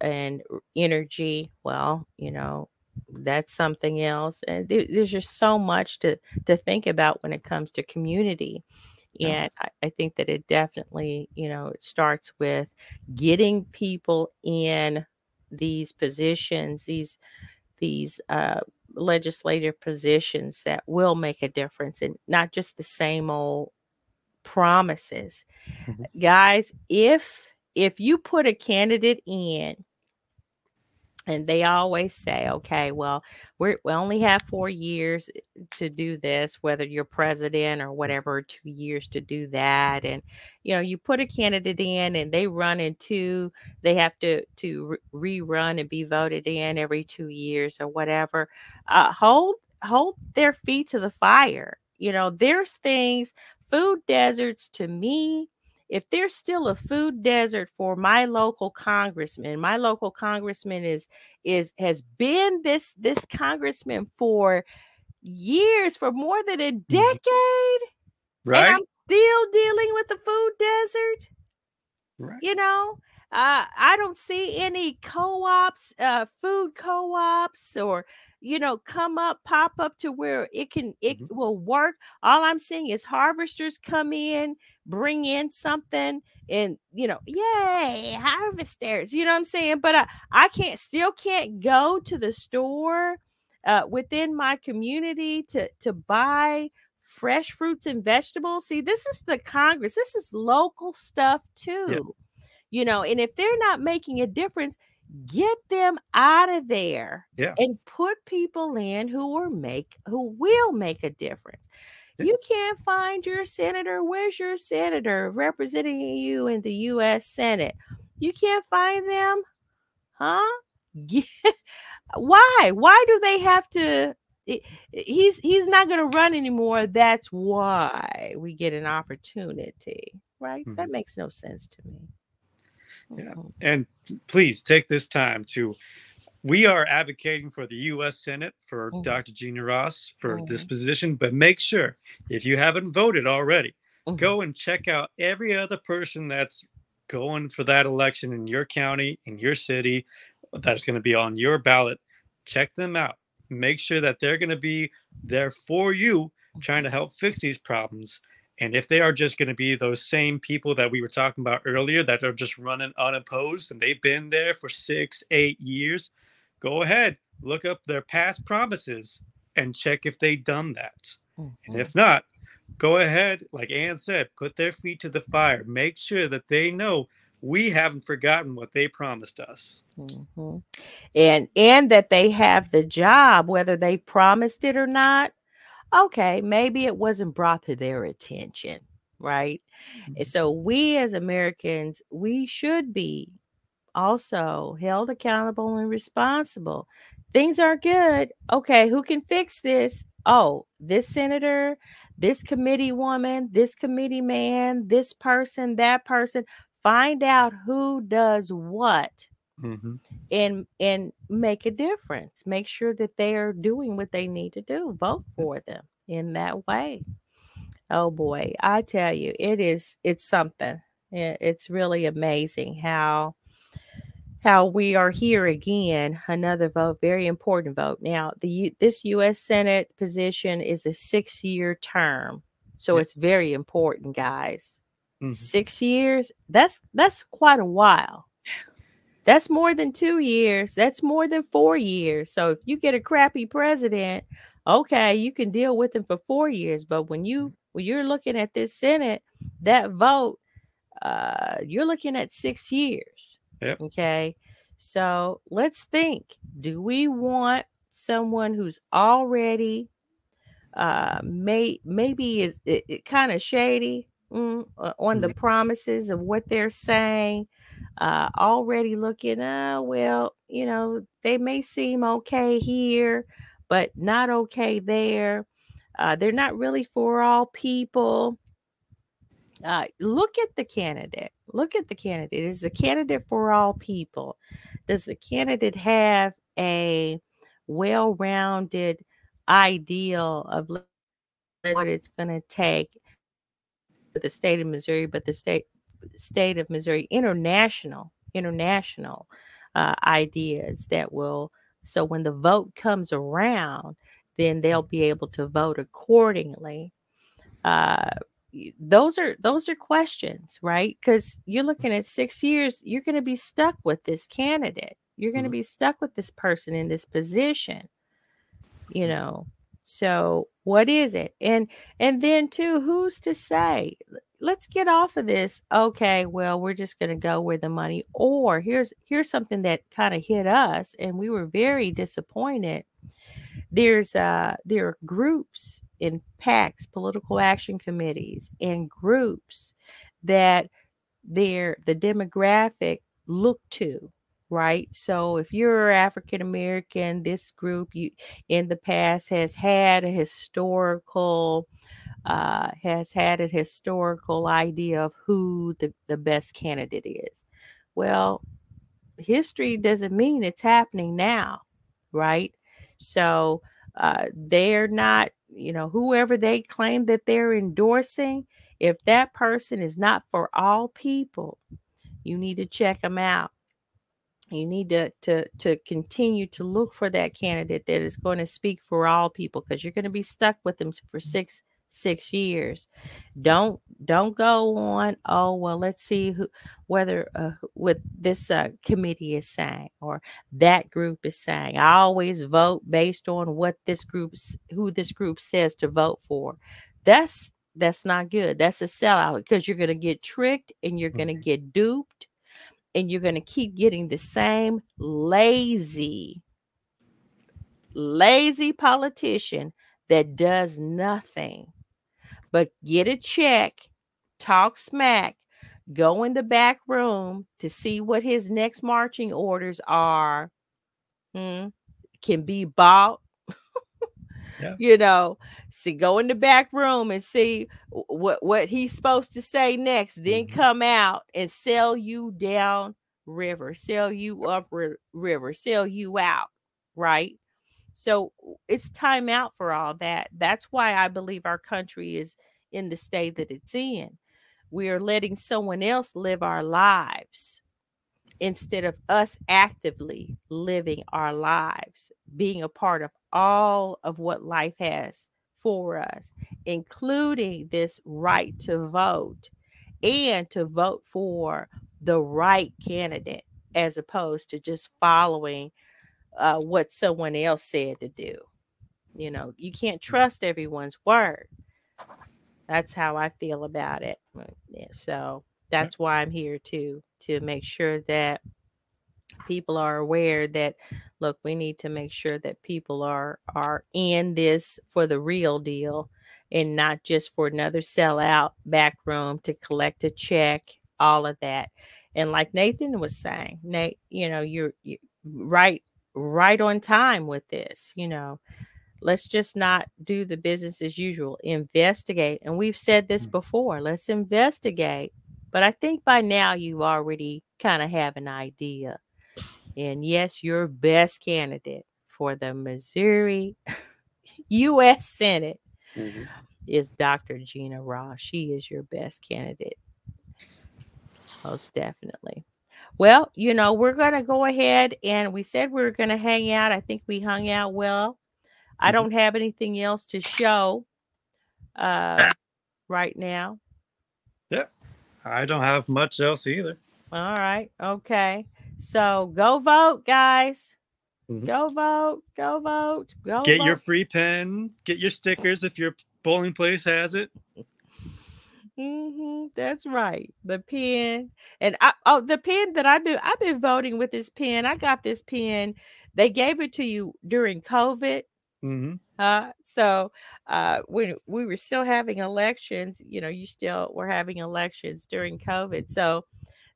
and energy. Well, you know, that's something else. And there, there's just so much to to think about when it comes to community and I, I, think that it definitely you know it starts with getting people in these positions these these uh, legislative positions that will make a difference and not just the same old promises mm-hmm. guys if if you put a candidate in and they always say okay well we we only have four years eh, to do this whether you're president or whatever two years to do that. And you know you put a candidate in and they run in two they have to to rerun and be voted in every two years or whatever uh, hold hold their feet to the fire. You know there's things food deserts to me if there's still a food desert for my local congressman my local congressman is is has been this this congressman for years for more than a mm-hmm. decade right. And i'm still dealing with the food desert right. you know? Uh, I don't see any co-ops, uh, food co-ops, or you know, come up, pop up to where it can, it mm-hmm. will work. All I'm seeing is harvesters come in, bring in something, and you know, yay, harvesters. You know what I'm saying? But I, I can't, still can't go to the store uh, within my community to to buy fresh fruits and vegetables. See, this is the Congress. This is local stuff too. You know, and if they're not making a difference, get them out of there yeah. and put people in who will make who will make a difference. Yeah. You can't find your senator. Where's your senator representing you in the US Senate? You can't find them? Huh? Why? Why do they have to he's he's not going to run anymore that's why we get an opportunity right mm-hmm. that makes no sense to me yeah. Mm-hmm. And please take this time to we are advocating for the US Senate for mm-hmm. Dr. Gena Ross for mm-hmm. this position, but make sure if you haven't voted already, mm-hmm. go and check out every other person that's going for that election in your county, in your city, that's going to be on your ballot. Check them out. Make sure that they're going to be there for you, trying to help fix these problems and if they are just going to be those same people that we were talking about earlier that are just running unopposed and they've been there for six, eight years, go ahead, look up their past promises and check if they've done that. Mm-hmm. And if not, go ahead, like Ann said, put their feet to the fire. Make sure that they know we haven't forgotten what they promised us. Mm-hmm. And and that they have the job, whether they promised it or not okay, maybe it wasn't brought to their attention, right? Mm-hmm. So we as Americans, we should be also held accountable and responsible. Things aren't good. Okay, who can fix this? Oh, this senator, this committee woman, this committee man, this person, that person. Find out who does what mm-hmm. and and make a difference make sure that they are doing what they need to do vote for them in that way oh boy i tell you it is it's something it's really amazing how how we are here again another vote very important vote now the this us senate position is a six year term So Yes. it's very important, guys. Mhm. Six years, that's that's quite a while. That's more than two years. That's more than four years. So if you get a crappy president, okay, you can deal with him for four years. But when you when you're looking at this Senate, that vote, uh, you're looking at six years. Yep. Okay. So let's think. Do we want someone who's already uh may maybe is it, it kind of shady mm, on the promises of what they're saying uh already looking uh well you know they may seem okay here but not okay there. Uh they're not really for all people. Uh look at the candidate. Look at the candidate. Is the candidate for all people? Does the candidate have a well-rounded ideal of what it's going to take for the state of Missouri, but the state state of Missouri international international uh, ideas that will so when the vote comes around, then they'll be able to vote accordingly. Uh, those are those are questions, right? Because you're looking at six years, you're going to be stuck with this candidate. You're going to Mhm. be stuck with this person in this position you know so what is it and and then too who's to say let's get off of this. Okay well we're just going to go where the money or here's here's something that kind of hit us and we were very disappointed. There's uh there are groups in PACs political action committees and groups that they're the demographic look to right? So if you're african american this group you in the past has had a historical uh has had a historical idea of who the, the best candidate is. Well history doesn't mean it's happening now right? So uh they're not you know whoever they claim that they're endorsing if that person is not for all people you need to check them out. You need to to to continue to look for that candidate that is going to speak for all people because you're going to be stuck with them for six six years. Don't don't go on oh well let's see who whether uh, what this uh, committee is saying or that group is saying. I always vote based on what this group's who this group says to vote for. That's that's not good. That's a sellout because you're going to get tricked and you're going to get duped and you're going to keep getting the same lazy lazy politician that does nothing but get a check talk smack go in the back room to see what his next marching orders are hmm, can be bought Yeah. you know see go in the back room and see what what he's supposed to say next then Mhm. come out and sell you down river sell you up ri- river sell you out right so it's time out for all that. That's why i believe our country is in the state that it's in. We are letting someone else live our lives instead of us actively living our lives, being a part of all of what life has for us, including this right to vote and to vote for the right candidate as opposed to just following uh, what someone else said to do. You know, you can't trust everyone's word. That's how I feel about it. So that's why I'm here too, to make sure that people are aware that look, we need to make sure that people are are in this for the real deal and not just for another sellout back room to collect a check, all of that. And like Nathan was saying, Nate, you know, you're, you right right on time with this, you know let's just not do the business as usual investigate and we've said this Mm. before let's investigate but i think by now you already kind of have an idea and yes your best candidate for the missouri u.s senate Mhm. is dr gena ross she is your best candidate most definitely well you know we're going to go ahead and we said we were going to hang out i think we hung out well I Mhm. don't have anything else to show. Uh, right now? Yeah, I don't have much else either. All right. Okay. So go vote, guys. Mhm. Go vote. Go vote. Go Get your free pen. Get your stickers if your polling place has it. Hmm that's right. The pen. And I oh the pen that I've been I've been voting with this pen. I got this pen. They gave it to you during COVID. Mm-hmm. Uh, so uh, when we were still having elections, you know, you still were having elections during COVID. So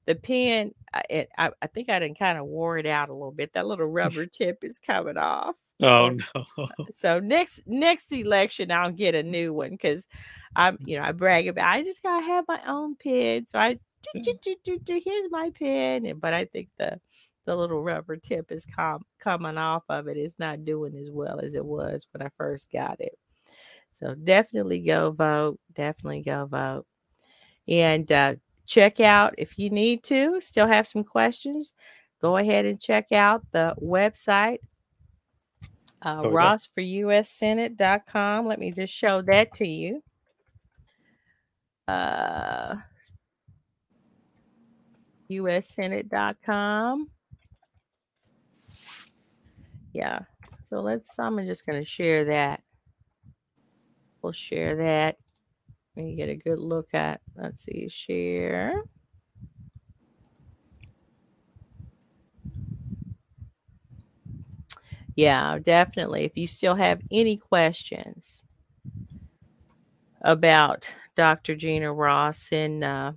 the pen, I, I, I think I didn't kind of wore it out a little bit. That little rubber tip is coming off. Oh no. So next next election, I'll get a new one because I'm, you know, I brag about. I just gotta have my own pen. So I, do, do, do, do, do, here's my pen. And, but I think the the little rubber tip is com- coming off of it. It's not doing as well as it was when I first got it. So definitely go vote. Definitely go vote. And uh, check out if you need to. Still have some questions. Go ahead and check out the website uh, Oh, yeah. rossforusenate.com. Let me just show that to you. Uh, ussenate.com. Yeah. So let's, I'm just going to share that. We'll share that. And you get a good look at, let's see, share. Yeah, definitely. If you still have any questions about Dr. Gena Ross, and uh,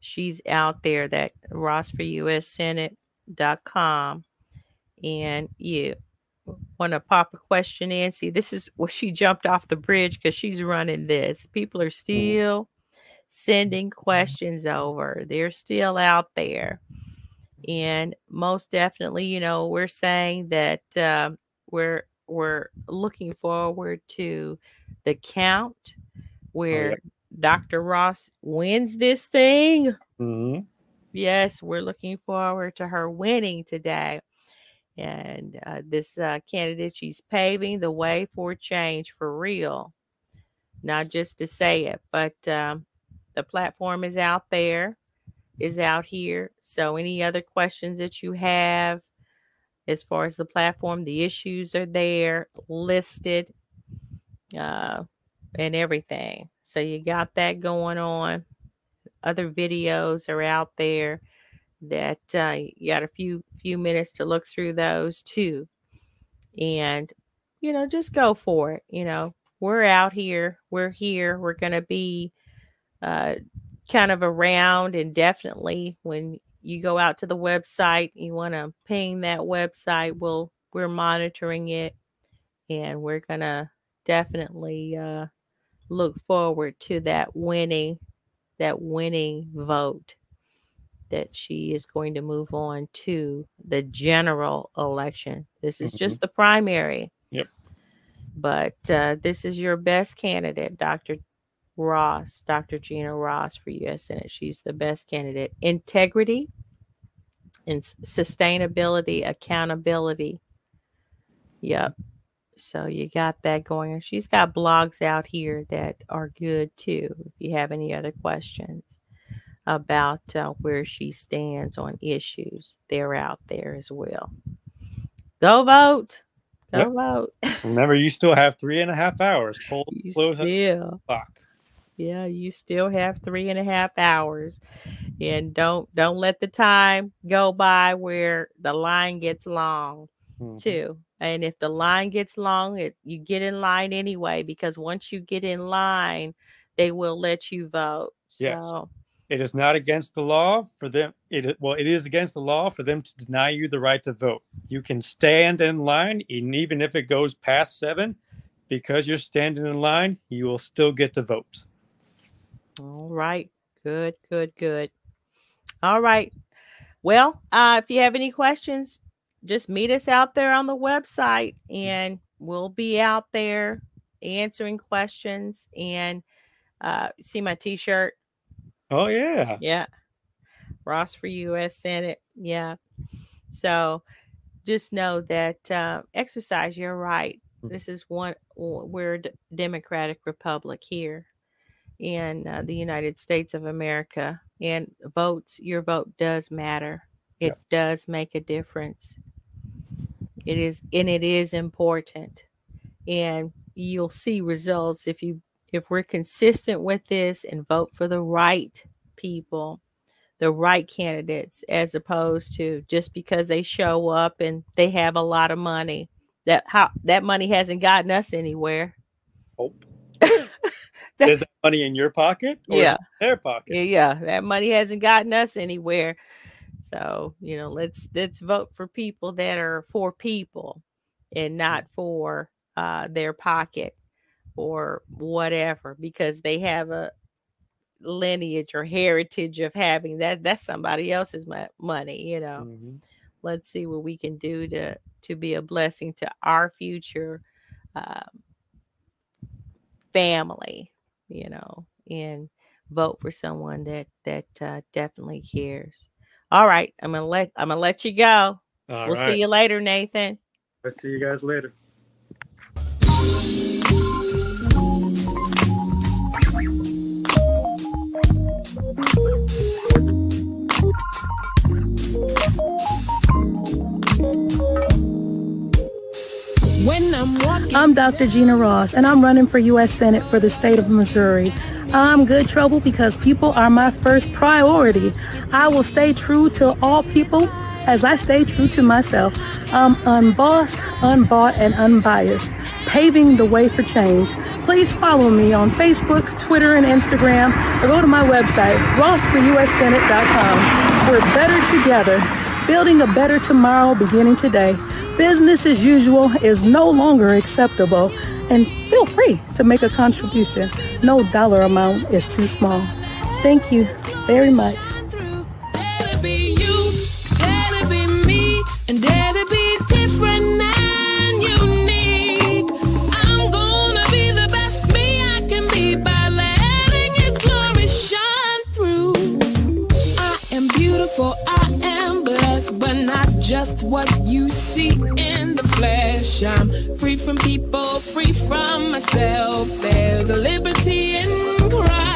she's out there that Ross for US Senate.com, and you want to pop a question in. See, this is well, she jumped off the bridge because she's running this. People are still sending questions over, they're still out there and most definitely you know we're saying that um, we're we're looking forward to the count where dr ross wins this thing. Hmm yes we're looking forward to her winning today. And uh, this uh, candidate she's paving the way for change for real. Not just to say it but um, the platform is out there is out here. So any other questions that you have as far as the platform, the issues are there listed uh, and everything. So you got that going on. Other videos are out there that uh, you got a few few minutes to look through those too. And you know, just go for it. You know, we're out here. We're here. We're gonna be uh, kind of around and definitely when you go out to the website you want to ping that website we'll we're monitoring it and we're gonna definitely uh look forward to that winning that winning vote that she is going to move on to the general election. This is just the primary. Yep. but uh, this is your best candidate dr Ross, Dr. Gena Ross for U.S. Senate. She's the best candidate. Integrity and sustainability, accountability. Yep. So you got that going. She's got blogs out here that are good too. If you have any other questions about uh, where she stands on issues, they're out there as well. Go vote. Go Yep. vote. Remember, you still have three and a half hours. Poll close still. Yeah, you still have three and a half hours. And don't don't let the time go by where the line gets long Mhm. too. And if the line gets long, it you get in line anyway because once you get in line, they will let you vote. Yes. So It is not against the law for them. It well, it is against the law for them to deny you the right to vote. You can stand in line, and even if it goes past seven, because you're standing in line, you will still get to vote. All right. Good, good, good. All right. Well, uh, if you have any questions, just meet us out there on the website and we'll be out there answering questions and uh see my t-shirt Oh yeah, yeah ross for us senate yeah so just know that uh exercise your right Mhm. this is one we're democratic republic here in uh, the United States of America. And votes, your vote does matter. It Yep. does make a difference. It is, and it is important. And you'll see results if you if we're consistent with this and vote for the right people, the right candidates, as opposed to just because they show up and they have a lot of money. That how that money hasn't gotten us anywhere. Oh. Is that money in your pocket? Yeah. their pocket. Yeah, yeah, that money hasn't gotten us anywhere. So, you know, let's let's vote for people that are for people and not for uh their pocket or whatever because they have a lineage or heritage of having that that's somebody else's money, you know. Mhm. Let's see what we can do to to be a blessing to our future um, family, you know, and vote for someone that that uh, definitely cares. All right, I'm gonna let I'm gonna let you go. All we'll right. see you later, Nathan. Let's see you guys later. I'm Dr. Gena Ross, and I'm running for U.S. Senate for the state of Missouri. I'm good trouble because people are my first priority. I will stay true to all people as I stay true to myself. I'm unbossed, unbought, and unbiased, paving the way for change. Please follow me on Facebook, Twitter, and Instagram, or go to my website, rossforuSsenate.com. We're better together, building a better tomorrow beginning today. Business as usual is no longer acceptable, and feel free to make a contribution. No dollar amount is too small. Thank you very much. That'll just what you see in the flesh. I'm free from people, free from myself. There's a liberty in Christ.